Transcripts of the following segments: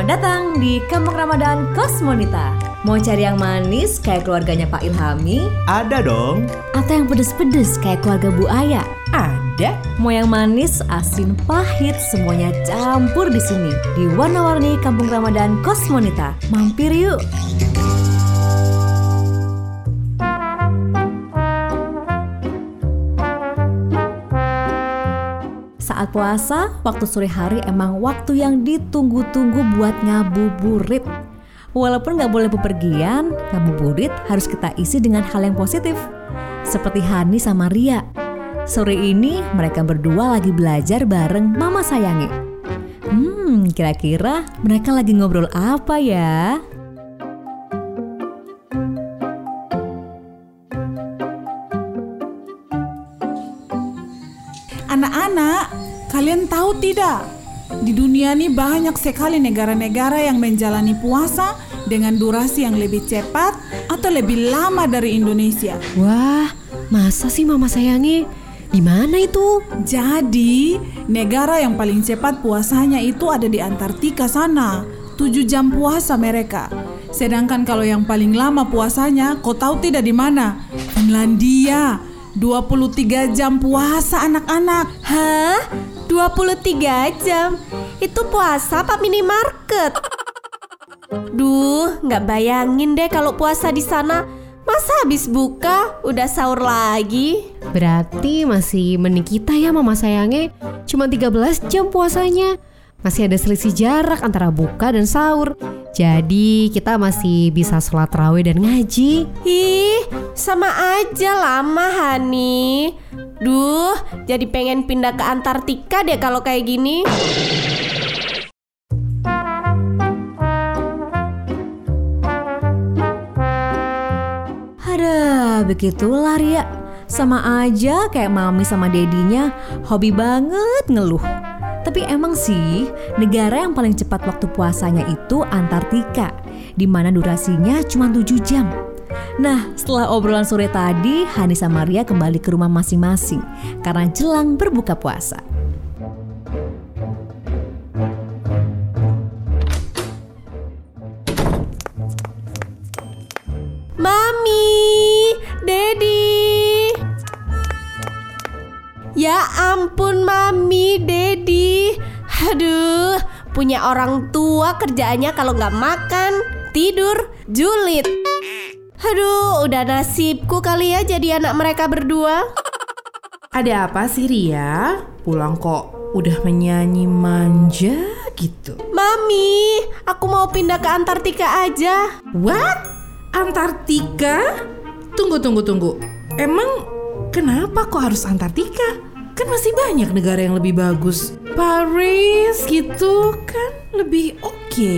Selamat datang di Kampung Ramadan Kosmonita. Mau cari yang manis kayak keluarganya Pak Ilhami? Ada dong. Atau yang pedes-pedes kayak keluarga Bu Aya? Ada. Mau yang manis, asin, pahit, semuanya campur di sini. Di warna-warni Kampung Ramadan Kosmonita. Mampir yuk. Saat puasa, waktu sore hari emang waktu yang ditunggu-tunggu buat ngabuburit. Walaupun nggak boleh bepergian, ngabuburit harus kita isi dengan hal yang positif. Seperti Hani sama Ria. Sore ini mereka berdua lagi belajar bareng Mama Sayangi. Hmm, kira-kira mereka lagi ngobrol apa ya? Anak-anak, kalian tahu tidak? Di dunia ini banyak sekali negara-negara yang menjalani puasa dengan durasi yang lebih cepat atau lebih lama dari Indonesia. Wah, masa sih mama sayangi? Di mana itu? Jadi, negara yang paling cepat puasanya itu ada di Antartika sana. 7 jam puasa mereka. Sedangkan kalau yang paling lama puasanya, kau tahu tidak di mana? Finlandia. 23 jam puasa anak-anak. Hah? 23 jam? Itu puasa apa minimarket? Duh, nggak bayangin deh kalau puasa di sana. Masa habis buka udah sahur lagi? Berarti masih mending kita ya mama sayangnya. Cuma 13 jam puasanya. Masih ada selisih jarak antara buka dan sahur. Jadi kita masih bisa sholat raweh dan ngaji. Ih, sama aja lama Hani. Duh, jadi pengen pindah ke Antartika deh kalau kayak gini. Ada begitulah Ria. Sama aja kayak mami sama dedinya, hobi banget ngeluh. Tapi emang sih, negara yang paling cepat waktu puasanya itu Antartika, di mana durasinya cuma 7 jam. Nah, setelah obrolan sore tadi, Hani sama Ria kembali ke rumah masing-masing karena jelang berbuka puasa. Ya ampun Mami, Dedi. Aduh, punya orang tua kerjaannya kalau nggak makan, tidur, julid. Aduh, udah nasibku kali ya jadi anak mereka berdua. Ada apa sih Ria? Pulang kok udah menyanyi manja gitu. Mami, aku mau pindah ke Antartika aja. What? Antartika? Tunggu, tunggu, tunggu. Emang kenapa kok harus Antartika? Kan masih banyak negara yang lebih bagus. Paris gitu kan lebih oke.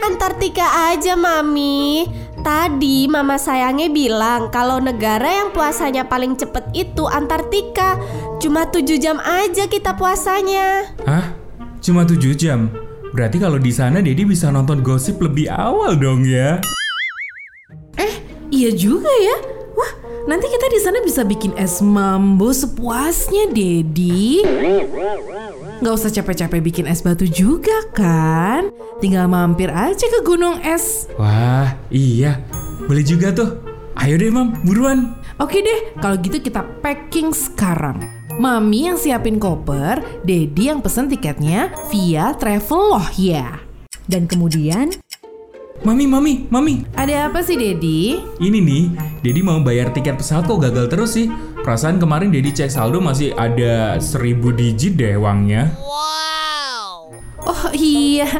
Antartika aja, Mami. Tadi mama sayangnya bilang kalau negara yang puasanya paling cepet itu Antartika. Cuma 7 jam aja kita puasanya. Hah? Cuma 7 jam? Berarti kalau di sana Dedi bisa nonton gosip lebih awal dong ya? Iya juga ya. Wah, nanti kita di sana bisa bikin es mambo sepuasnya, Dedi. Nggak usah capek-capek bikin es batu juga kan? Tinggal mampir aja ke gunung es. Wah, iya. Boleh juga tuh. Ayo deh, Mam. Buruan. Oke deh, kalau gitu kita packing sekarang. Mami yang siapin koper, Dedi yang pesen tiketnya via Traveloh ya. Dan kemudian Mami, Mami, Mami. Ada apa sih Dedi? Ini nih, Dedi mau bayar tiket pesawat kok gagal terus sih. Perasaan kemarin Dedi cek saldo masih ada 1000 digit deh uangnya. Oh iya,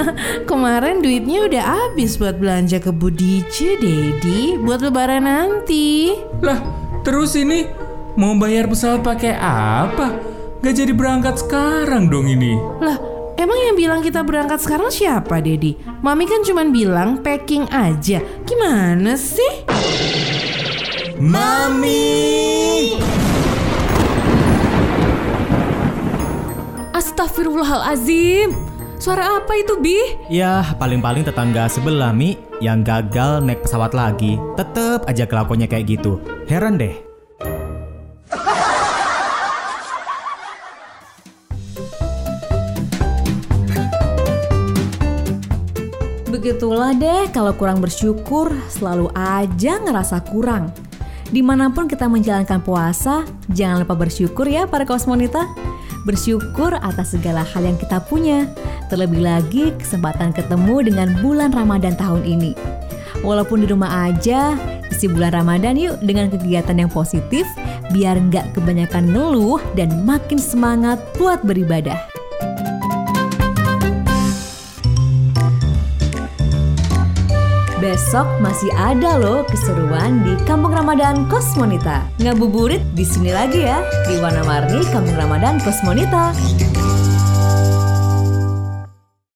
kemarin duitnya udah habis buat belanja ke Budice, Dedi, buat lebaran nanti. Lah, terus ini mau bayar pesawat pakai apa? Gak jadi berangkat sekarang dong ini. Lah, emang yang bilang kita berangkat sekarang siapa, Dedi? Mami kan cuman bilang packing aja. Gimana sih? Mami! Astagfirullahalazim. Suara apa itu, Bi? Ya, paling-paling tetangga sebelah Mi yang gagal naik pesawat lagi. Tetep aja kelakuannya kayak gitu. Heran deh. Begitulah deh kalau kurang bersyukur selalu aja ngerasa kurang. Di mana pun kita menjalankan puasa, jangan lupa bersyukur ya para kosmonita. Bersyukur atas segala hal yang kita punya. Terlebih lagi kesempatan ketemu dengan bulan Ramadan tahun ini. Walaupun di rumah aja, isi bulan Ramadan yuk dengan kegiatan yang positif biar nggak kebanyakan ngeluh dan makin semangat buat beribadah. Besok masih ada loh keseruan di Kampung Ramadan Kosmonita. Ngabuburit di sini lagi ya, di Warna-Warni Kampung Ramadan Kosmonita.